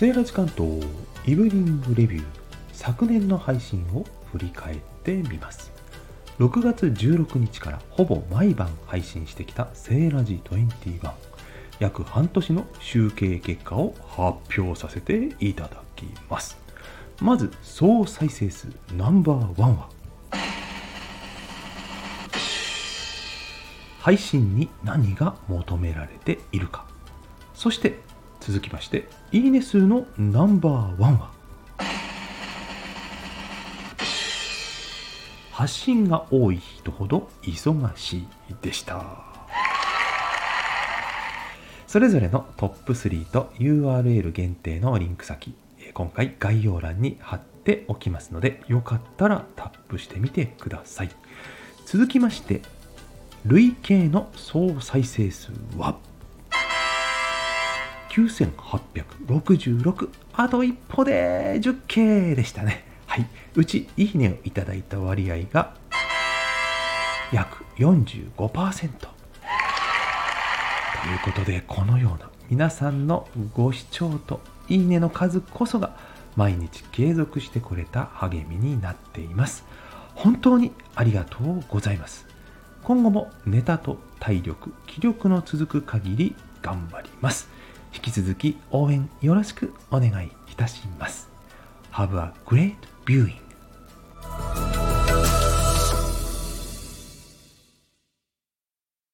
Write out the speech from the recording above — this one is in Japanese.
セーラジ関東イブニングレビュー昨年の配信を振り返ってみます。6月16日からほぼ毎晩配信してきたセーラジ21約半年の集計結果を発表させていただきます。まず総再生数ナンバーワンは配信に何が求められているか。そして続きましていいね数のナンバーワンは？発信が多い人ほど忙しいでした。それぞれのトップ3と URL 限定のリンク先今回概要欄に貼っておきますのでよかったらタップしてみてください。続きまして累計の総再生数は？9866あと一歩で。10K でしたね。はい、うちいいねをいただいた割合が。約45%ということでこのような皆さんのご視聴といいねの数こそが毎日継続してくれた励みになっています。本当にありがとうございます。今後もネタと体力気力の続く限り頑張ります。引き続き応援よろしくお願いいたします。Have a great viewing.